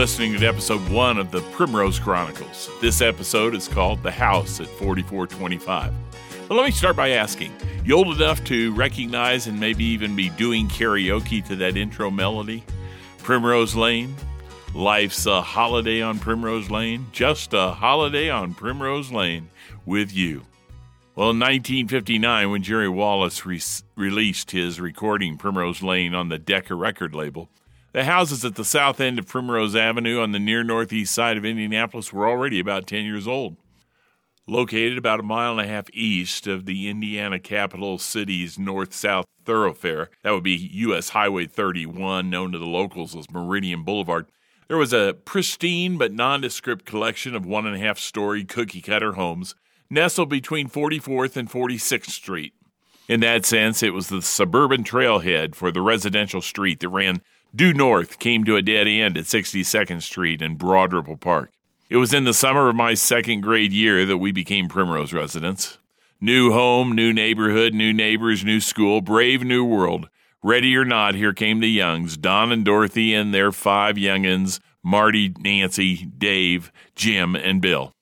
listening to episode one of the Primrose Chronicles. This episode is called The House at 4425. But let me start by asking you old enough to recognize and maybe even be doing karaoke to that intro melody? Primrose Lane? Life's a holiday on Primrose Lane, just a holiday on Primrose Lane with you. Well, in 1959, when Jerry Wallace re- released his recording Primrose Lane on the Decca record label, the houses at the south end of Primrose Avenue on the near northeast side of Indianapolis were already about 10 years old. Located about a mile and a half east of the Indiana capital city's north south thoroughfare, that would be U.S. Highway 31, known to the locals as Meridian Boulevard, there was a pristine but nondescript collection of one and a half story cookie cutter homes nestled between 44th and 46th Street. In that sense, it was the suburban trailhead for the residential street that ran due north, came to a dead end at 62nd Street and Broad Ripple Park. It was in the summer of my second grade year that we became Primrose residents. New home, new neighborhood, new neighbors, new school, brave new world. Ready or not, here came the Youngs, Don and Dorothy and their five youngins, Marty, Nancy, Dave, Jim, and Bill.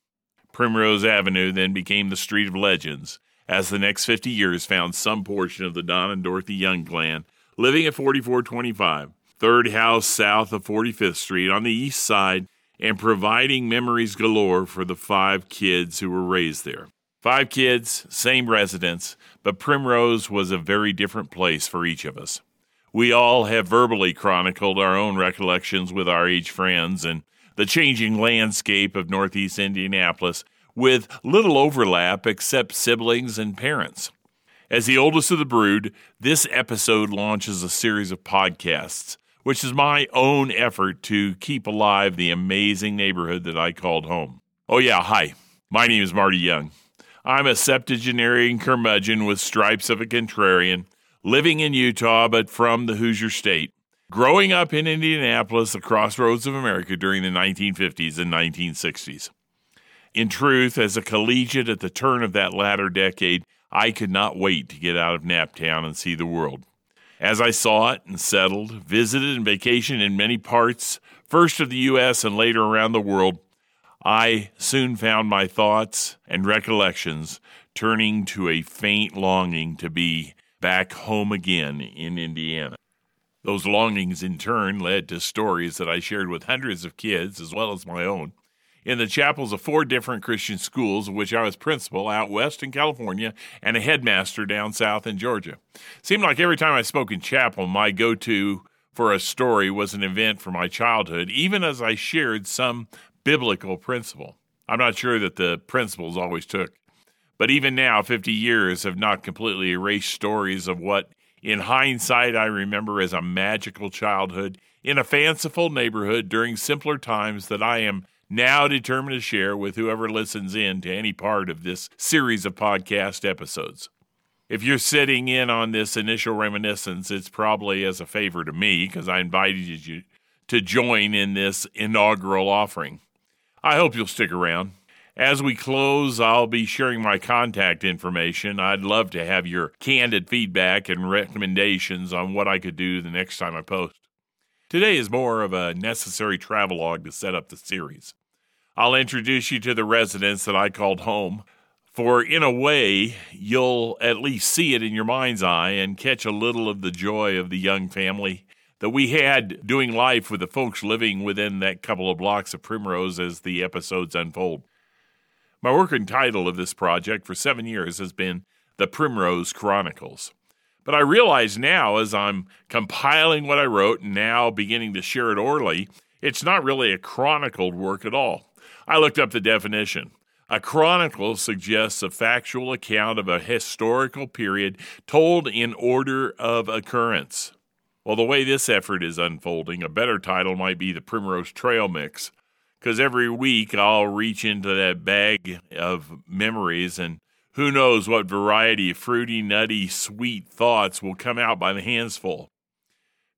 Primrose Avenue then became the Street of Legends, as the next 50 years found some portion of the Don and Dorothy Young clan living at 4425, third house south of 45th Street on the east side, and providing memories galore for the five kids who were raised there. Five kids, same residence, but Primrose was a very different place for each of us. We all have verbally chronicled our own recollections with our age friends and the changing landscape of Northeast Indianapolis with little overlap except siblings and parents. As the oldest of the brood, this episode launches a series of podcasts, which is my own effort to keep alive the amazing neighborhood that I called home. Oh, yeah, hi. My name is Marty Young. I'm a septuagenarian curmudgeon with stripes of a contrarian, living in Utah but from the Hoosier State. Growing up in Indianapolis, the crossroads of America during the 1950s and 1960s. In truth, as a collegiate at the turn of that latter decade, I could not wait to get out of Naptown and see the world. As I saw it and settled, visited and vacationed in many parts, first of the U.S. and later around the world, I soon found my thoughts and recollections turning to a faint longing to be back home again in Indiana. Those longings in turn led to stories that I shared with hundreds of kids as well as my own in the chapels of four different Christian schools, of which I was principal out west in California and a headmaster down south in Georgia. Seemed like every time I spoke in chapel, my go to for a story was an event from my childhood, even as I shared some biblical principle. I'm not sure that the principles always took. But even now, 50 years have not completely erased stories of what, in hindsight, I remember as a magical childhood in a fanciful neighborhood during simpler times that I am now determined to share with whoever listens in to any part of this series of podcast episodes. If you're sitting in on this initial reminiscence, it's probably as a favor to me because I invited you to join in this inaugural offering. I hope you'll stick around. As we close, I'll be sharing my contact information. I'd love to have your candid feedback and recommendations on what I could do the next time I post. Today is more of a necessary travelogue to set up the series. I'll introduce you to the residence that I called home, for in a way, you'll at least see it in your mind's eye and catch a little of the joy of the young family that we had doing life with the folks living within that couple of blocks of Primrose as the episodes unfold. My working title of this project for seven years has been The Primrose Chronicles. But I realize now, as I'm compiling what I wrote and now beginning to share it orally, it's not really a chronicled work at all. I looked up the definition. A chronicle suggests a factual account of a historical period told in order of occurrence. Well, the way this effort is unfolding, a better title might be the Primrose Trail Mix, because every week I'll reach into that bag of memories and who knows what variety of fruity, nutty, sweet thoughts will come out by the handsful.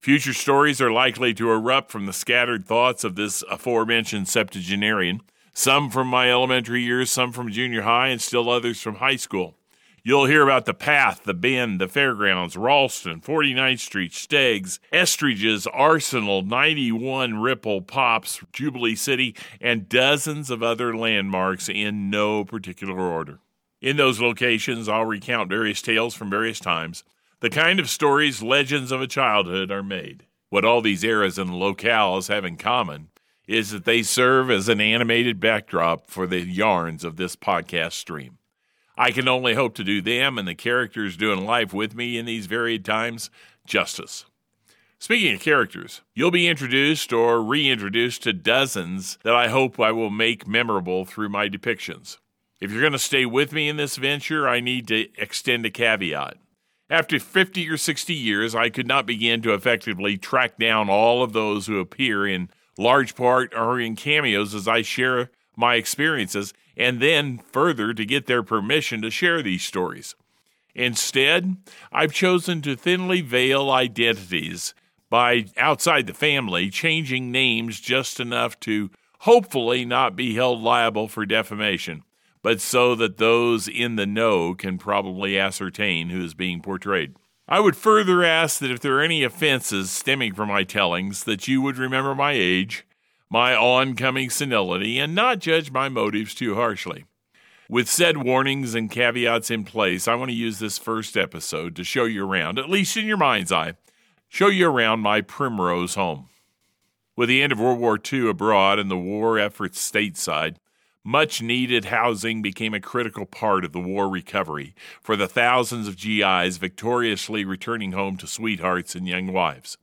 Future stories are likely to erupt from the scattered thoughts of this aforementioned septuagenarian some from my elementary years, some from junior high, and still others from high school. You'll hear about the Path, the Bend, the Fairgrounds, Ralston, 49th Street, Steggs, Estridges, Arsenal, 91 Ripple, Pops, Jubilee City, and dozens of other landmarks in no particular order. In those locations, I'll recount various tales from various times. The kind of stories, legends of a childhood are made. What all these eras and locales have in common is that they serve as an animated backdrop for the yarns of this podcast stream. I can only hope to do them and the characters doing life with me in these varied times justice. Speaking of characters, you'll be introduced or reintroduced to dozens that I hope I will make memorable through my depictions. If you're going to stay with me in this venture, I need to extend a caveat. After 50 or 60 years, I could not begin to effectively track down all of those who appear in large part are in cameos as I share my experiences and then further to get their permission to share these stories. Instead, I've chosen to thinly veil identities by outside the family, changing names just enough to hopefully not be held liable for defamation, but so that those in the know can probably ascertain who is being portrayed. I would further ask that if there are any offenses stemming from my tellings, that you would remember my age my oncoming senility and not judge my motives too harshly. With said warnings and caveats in place, I want to use this first episode to show you around, at least in your mind's eye, show you around my Primrose home. With the end of World War II abroad and the war efforts stateside, much needed housing became a critical part of the war recovery for the thousands of GIs victoriously returning home to sweethearts and young wives.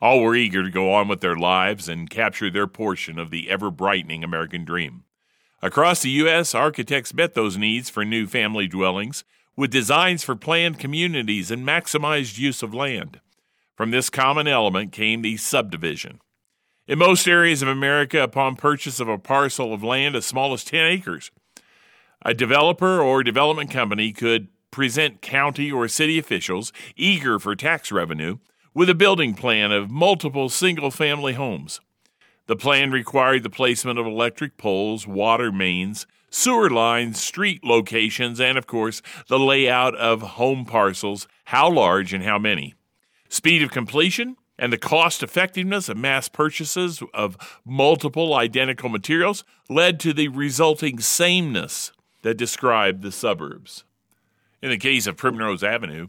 All were eager to go on with their lives and capture their portion of the ever brightening American dream. Across the U.S., architects met those needs for new family dwellings with designs for planned communities and maximized use of land. From this common element came the subdivision. In most areas of America, upon purchase of a parcel of land as small as 10 acres, a developer or development company could present county or city officials eager for tax revenue with a building plan of multiple single family homes. The plan required the placement of electric poles, water mains, sewer lines, street locations, and of course, the layout of home parcels, how large and how many. Speed of completion and the cost effectiveness of mass purchases of multiple identical materials led to the resulting sameness that described the suburbs. In the case of Primrose Avenue,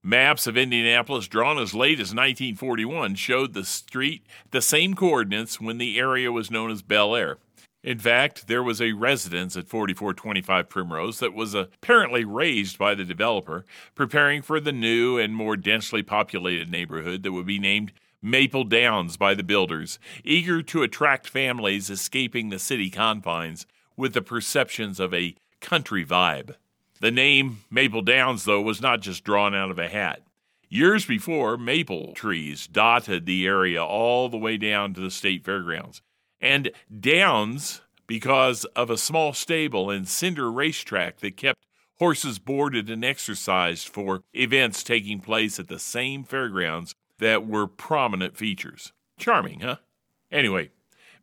Maps of Indianapolis drawn as late as 1941 showed the street the same coordinates when the area was known as Bel Air. In fact, there was a residence at 4425 Primrose that was apparently razed by the developer, preparing for the new and more densely populated neighborhood that would be named Maple Downs by the builders, eager to attract families escaping the city confines with the perceptions of a country vibe. The name Maple Downs, though, was not just drawn out of a hat. Years before, maple trees dotted the area all the way down to the state fairgrounds. And Downs, because of a small stable and cinder racetrack that kept horses boarded and exercised for events taking place at the same fairgrounds that were prominent features. Charming, huh? Anyway,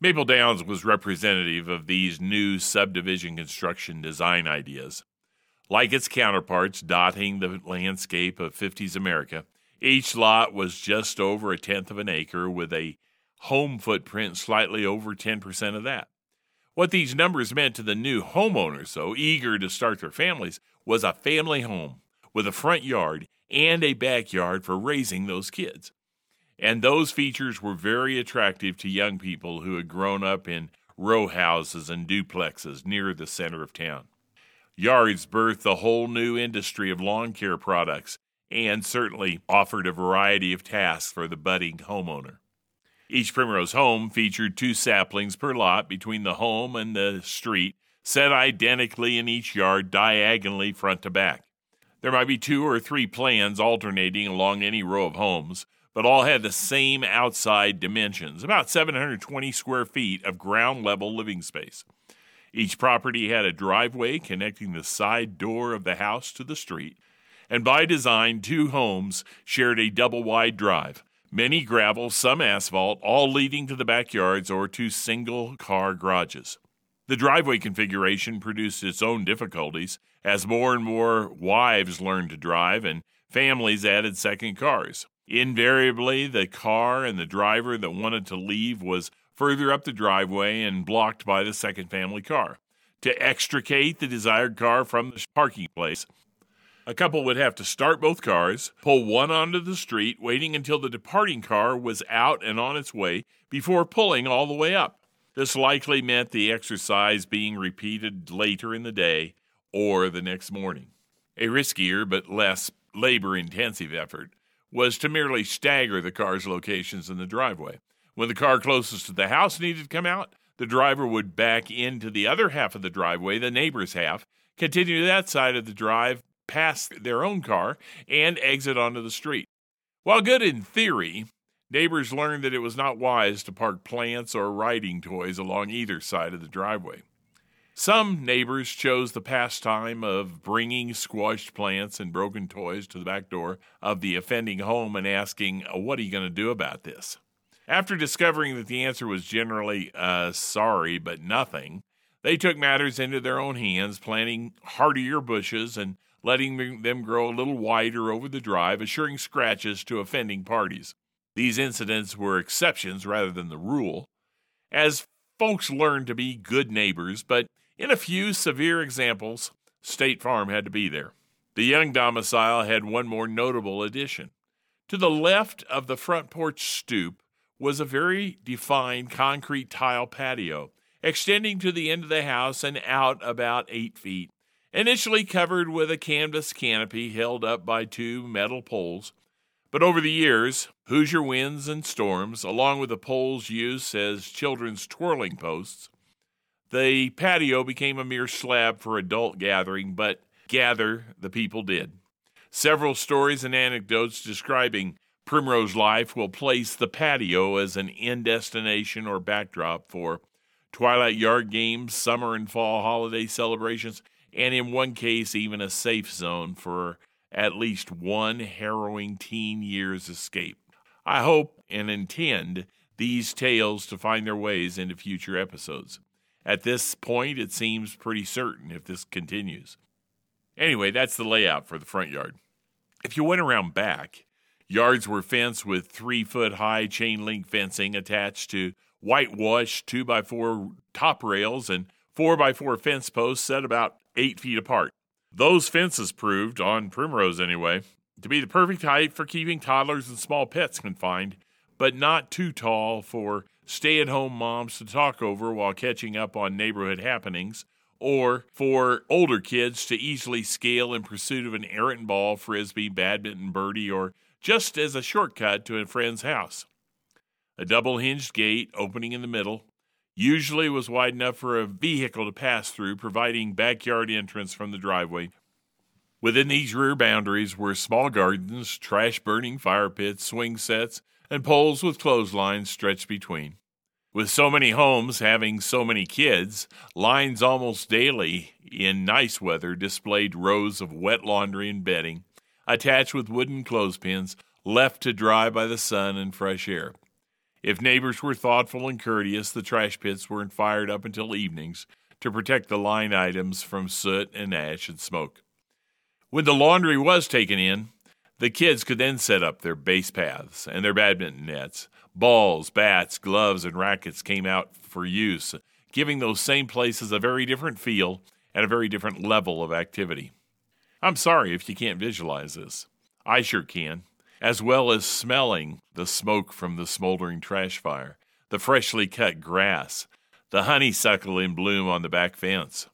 Maple Downs was representative of these new subdivision construction design ideas. Like its counterparts dotting the landscape of 50s America, each lot was just over a tenth of an acre with a home footprint slightly over 10% of that. What these numbers meant to the new homeowners, though, eager to start their families, was a family home with a front yard and a backyard for raising those kids. And those features were very attractive to young people who had grown up in row houses and duplexes near the center of town. Yards birthed a whole new industry of lawn care products and certainly offered a variety of tasks for the budding homeowner. Each Primrose home featured two saplings per lot between the home and the street, set identically in each yard diagonally front to back. There might be two or three plans alternating along any row of homes, but all had the same outside dimensions about 720 square feet of ground level living space. Each property had a driveway connecting the side door of the house to the street, and by design, two homes shared a double wide drive, many gravel, some asphalt, all leading to the backyards or to single car garages. The driveway configuration produced its own difficulties, as more and more wives learned to drive and families added second cars. Invariably, the car and the driver that wanted to leave was further up the driveway and blocked by the second family car. To extricate the desired car from the parking place, a couple would have to start both cars, pull one onto the street, waiting until the departing car was out and on its way before pulling all the way up. This likely meant the exercise being repeated later in the day or the next morning. A riskier but less labor intensive effort was to merely stagger the car's locations in the driveway. When the car closest to the house needed to come out, the driver would back into the other half of the driveway, the neighbor's half, continue that side of the drive past their own car, and exit onto the street. While good in theory, neighbors learned that it was not wise to park plants or riding toys along either side of the driveway. Some neighbors chose the pastime of bringing squashed plants and broken toys to the back door of the offending home and asking, What are you going to do about this? After discovering that the answer was generally, uh, sorry, but nothing, they took matters into their own hands, planting hardier bushes and letting them grow a little wider over the drive, assuring scratches to offending parties. These incidents were exceptions rather than the rule, as folks learned to be good neighbors, but in a few severe examples, State Farm had to be there. The young domicile had one more notable addition. To the left of the front porch stoop was a very defined concrete tile patio, extending to the end of the house and out about eight feet initially covered with a canvas canopy held up by two metal poles. But over the years, Hoosier winds and storms, along with the poles used as children's twirling posts, the patio became a mere slab for adult gathering, but gather the people did. Several stories and anecdotes describing Primrose life will place the patio as an end destination or backdrop for Twilight Yard games, summer and fall holiday celebrations, and in one case, even a safe zone for at least one harrowing teen year's escape. I hope and intend these tales to find their ways into future episodes. At this point, it seems pretty certain if this continues. Anyway, that's the layout for the front yard. If you went around back, yards were fenced with three foot high chain link fencing attached to whitewashed 2 by 4 top rails and 4 by 4 fence posts set about eight feet apart. Those fences proved, on Primrose anyway, to be the perfect height for keeping toddlers and small pets confined, but not too tall for stay at home moms to talk over while catching up on neighborhood happenings, or for older kids to easily scale in pursuit of an errant ball, frisbee, badminton, birdie, or just as a shortcut to a friend's house. A double hinged gate opening in the middle, usually was wide enough for a vehicle to pass through, providing backyard entrance from the driveway. Within these rear boundaries were small gardens, trash burning fire pits, swing sets, and poles with clotheslines stretched between. With so many homes having so many kids, lines almost daily in nice weather displayed rows of wet laundry and bedding, attached with wooden clothespins, left to dry by the sun and fresh air. If neighbors were thoughtful and courteous, the trash pits weren't fired up until evenings to protect the line items from soot and ash and smoke. When the laundry was taken in, the kids could then set up their base paths and their badminton nets. Balls, bats, gloves, and rackets came out for use, giving those same places a very different feel and a very different level of activity. I'm sorry if you can't visualize this. I sure can as well as smelling the smoke from the smoldering trash fire, the freshly cut grass, the honeysuckle in bloom on the back fence.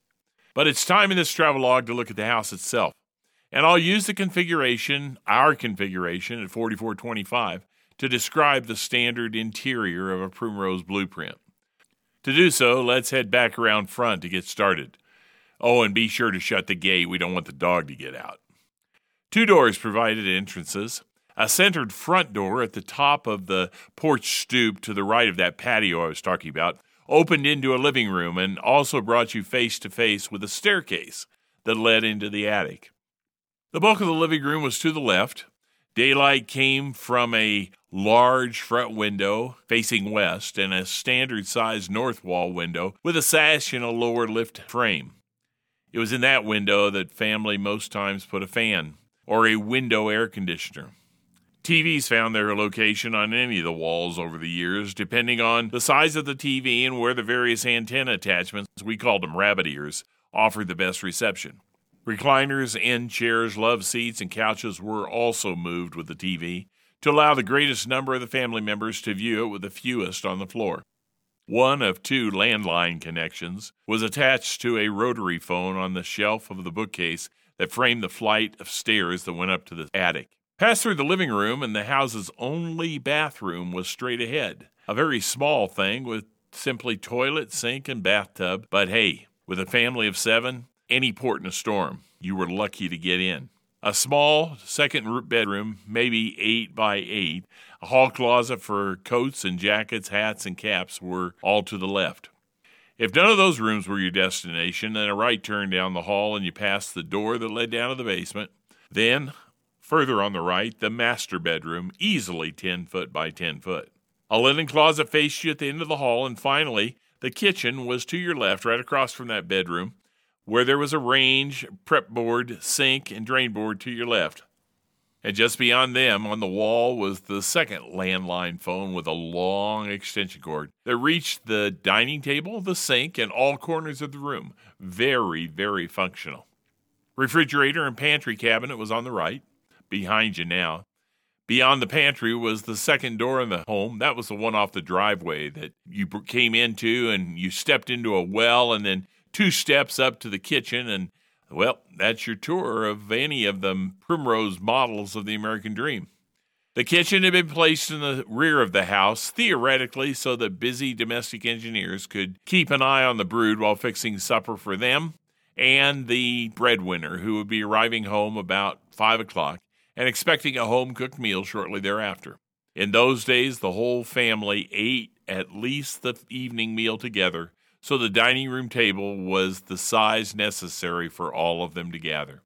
But it's time in this travelogue to look at the house itself. And I'll use the configuration, our configuration at 4425, to describe the standard interior of a Primrose blueprint. To do so, let's head back around front to get started. Oh, and be sure to shut the gate. We don't want the dog to get out. Two doors provided entrances. A centered front door at the top of the porch stoop to the right of that patio I was talking about opened into a living room and also brought you face to face with a staircase that led into the attic. The bulk of the living room was to the left. Daylight came from a large front window facing west and a standard sized north wall window with a sash and a lower lift frame. It was in that window that family most times put a fan or a window air conditioner. TVs found their location on any of the walls over the years, depending on the size of the TV and where the various antenna attachments, we called them rabbit ears, offered the best reception. Recliners, end chairs, love seats, and couches were also moved with the TV to allow the greatest number of the family members to view it with the fewest on the floor. One of two landline connections was attached to a rotary phone on the shelf of the bookcase that framed the flight of stairs that went up to the attic. Passed through the living room, and the house's only bathroom was straight ahead. A very small thing with simply toilet, sink, and bathtub. But hey, with a family of seven, any port in a storm, you were lucky to get in. A small second bedroom, maybe eight by eight, a hall closet for coats and jackets, hats, and caps were all to the left. If none of those rooms were your destination, then a right turn down the hall and you passed the door that led down to the basement. Then Further on the right, the master bedroom, easily 10 foot by 10 foot. A linen closet faced you at the end of the hall, and finally, the kitchen was to your left, right across from that bedroom, where there was a range, prep board, sink, and drain board to your left. And just beyond them on the wall was the second landline phone with a long extension cord that reached the dining table, the sink, and all corners of the room. Very, very functional. Refrigerator and pantry cabinet was on the right behind you now. Beyond the pantry was the second door in the home. That was the one off the driveway that you came into and you stepped into a well and then two steps up to the kitchen. And, well, that's your tour of any of the Primrose models of the American Dream. The kitchen had been placed in the rear of the house, theoretically, so that busy domestic engineers could keep an eye on the brood while fixing supper for them and the breadwinner, who would be arriving home about five o'clock and expecting a home cooked meal shortly thereafter. In those days, the whole family ate at least the evening meal together, so the dining room table was the size necessary for all of them to gather.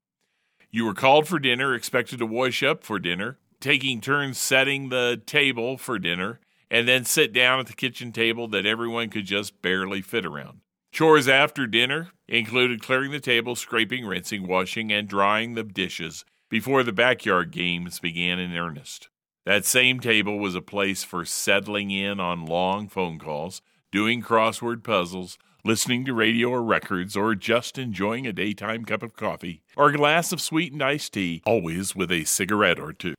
You were called for dinner, expected to wash up for dinner, taking turns setting the table for dinner, and then sit down at the kitchen table that everyone could just barely fit around. Chores after dinner included clearing the table, scraping, rinsing, washing, and drying the dishes, before the backyard games began in earnest. That same table was a place for settling in on long phone calls, doing crossword puzzles, listening to radio or records, or just enjoying a daytime cup of coffee or a glass of sweetened iced tea, always with a cigarette or two.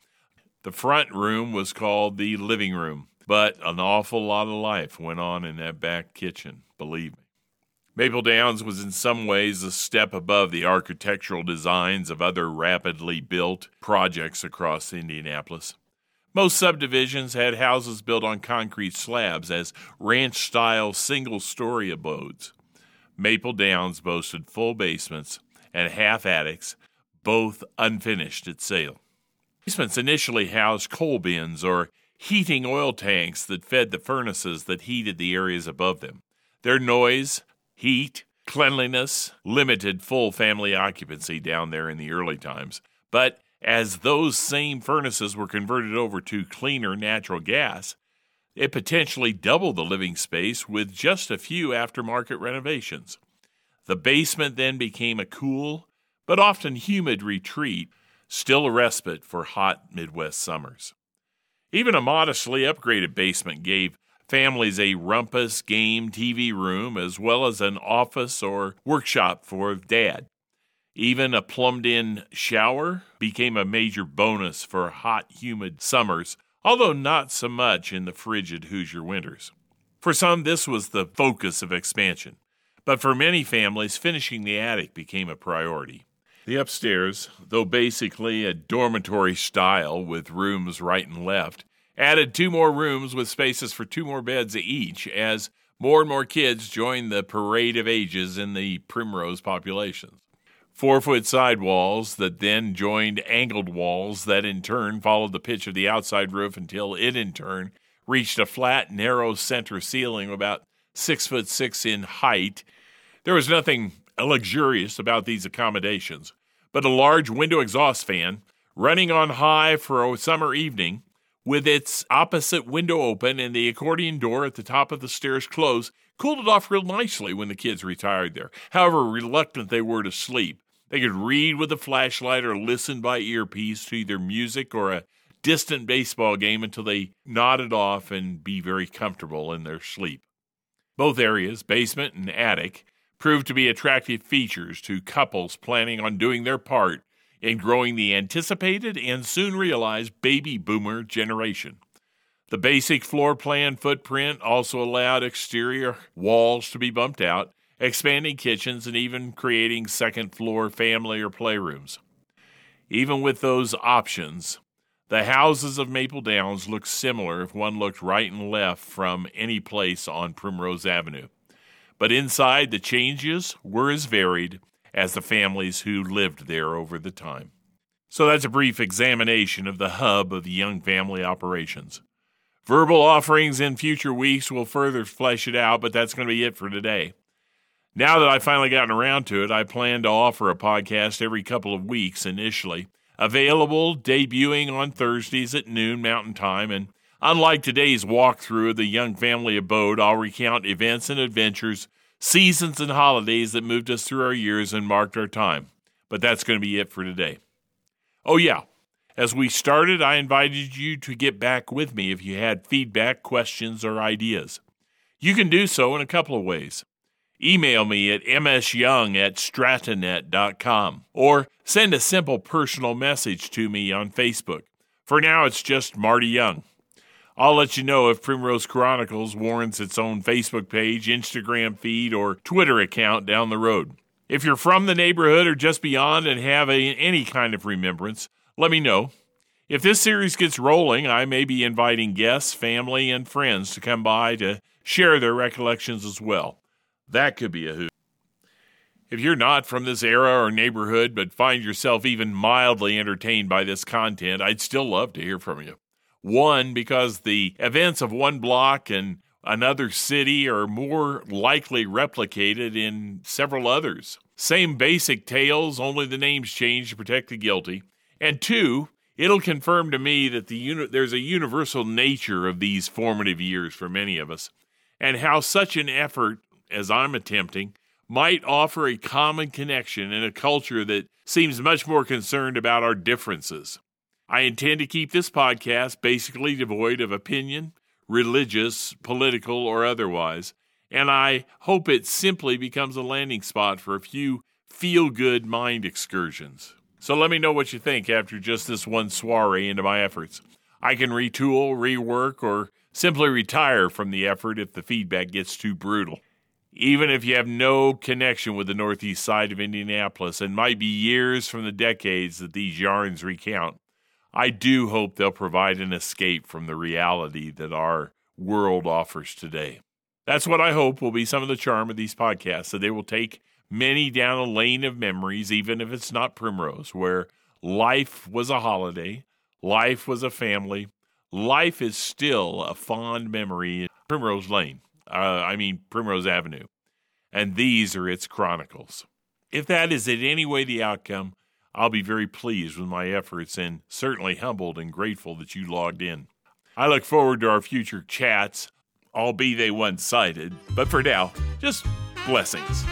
The front room was called the living room, but an awful lot of life went on in that back kitchen, believe me. Maple Downs was in some ways a step above the architectural designs of other rapidly built projects across Indianapolis. Most subdivisions had houses built on concrete slabs as ranch style single story abodes. Maple Downs boasted full basements and half attics, both unfinished at sale. Basements initially housed coal bins or heating oil tanks that fed the furnaces that heated the areas above them. Their noise, heat, cleanliness, limited full family occupancy down there in the early times. But as those same furnaces were converted over to cleaner natural gas, it potentially doubled the living space with just a few aftermarket renovations. The basement then became a cool, but often humid retreat, still a respite for hot Midwest summers. Even a modestly upgraded basement gave families a rumpus game TV room as well as an office or workshop for dad. Even a plumbed in shower became a major bonus for hot, humid summers, although not so much in the frigid Hoosier winters. For some, this was the focus of expansion, but for many families, finishing the attic became a priority. The upstairs, though basically a dormitory style with rooms right and left, added two more rooms with spaces for two more beds each as more and more kids joined the parade of ages in the Primrose populations. Four foot side walls that then joined angled walls that in turn followed the pitch of the outside roof until it in turn reached a flat, narrow center ceiling about six foot six in height. There was nothing luxurious about these accommodations, but a large window exhaust fan running on high for a summer evening with its opposite window open and the accordion door at the top of the stairs closed, cooled it off real nicely when the kids retired there, however reluctant they were to sleep. They could read with a flashlight or listen by earpiece to either music or a distant baseball game until they nodded off and be very comfortable in their sleep. Both areas, basement and attic, proved to be attractive features to couples planning on doing their part in growing the anticipated and soon realized baby boomer generation. The basic floor plan footprint also allowed exterior walls to be bumped out, expanding kitchens, and even creating second floor family or playrooms. Even with those options, the houses of Maple Downs look similar if one looked right and left from any place on Primrose Avenue. But inside, the changes were as varied as the families who lived there over the time. So that's a brief examination of the hub of the Young Family operations. Verbal offerings in future weeks will further flesh it out, but that's going to be it for today. Now that I've finally gotten around to it, I plan to offer a podcast every couple of weeks initially, available debuting on Thursdays at noon Mountain Time. And unlike today's walkthrough of the Young Family Abode, I'll recount events and adventures seasons and holidays that moved us through our years and marked our time. But that's going to be it for today. Oh, yeah. As we started, I invited you to get back with me if you had feedback, questions, or ideas. You can do so in a couple of ways. Email me at msyoung at stratanet.com or send a simple personal message to me on Facebook. For now, it's just Marty Young. I'll let you know if Primrose Chronicles warrants its own Facebook page, Instagram feed, or Twitter account down the road. If you're from the neighborhood or just beyond and have a, any kind of remembrance, let me know. If this series gets rolling, I may be inviting guests, family, and friends to come by to share their recollections as well. That could be a hoot. If you're not from this era or neighborhood but find yourself even mildly entertained by this content, I'd still love to hear from you. One, because the events of one block and another city are more likely replicated in several others. Same basic tales, only the names change to protect the guilty. And two, it'll confirm to me that the uni- there's a universal nature of these formative years for many of us, and how such an effort as I'm attempting might offer a common connection in a culture that seems much more concerned about our differences. I intend to keep this podcast basically devoid of opinion, religious, political, or otherwise, and I hope it simply becomes a landing spot for a few feel good mind excursions. So let me know what you think after just this one soiree into my efforts. I can retool, rework, or simply retire from the effort if the feedback gets too brutal. Even if you have no connection with the northeast side of Indianapolis and might be years from the decades that these yarns recount, I do hope they'll provide an escape from the reality that our world offers today. That's what I hope will be some of the charm of these podcasts, that they will take many down a lane of memories, even if it's not Primrose, where life was a holiday, life was a family, life is still a fond memory. Primrose Lane, uh, I mean Primrose Avenue, and these are its chronicles. If that is in any way the outcome, I'll be very pleased with my efforts and certainly humbled and grateful that you logged in. I look forward to our future chats, albeit they one sided, but for now, just blessings.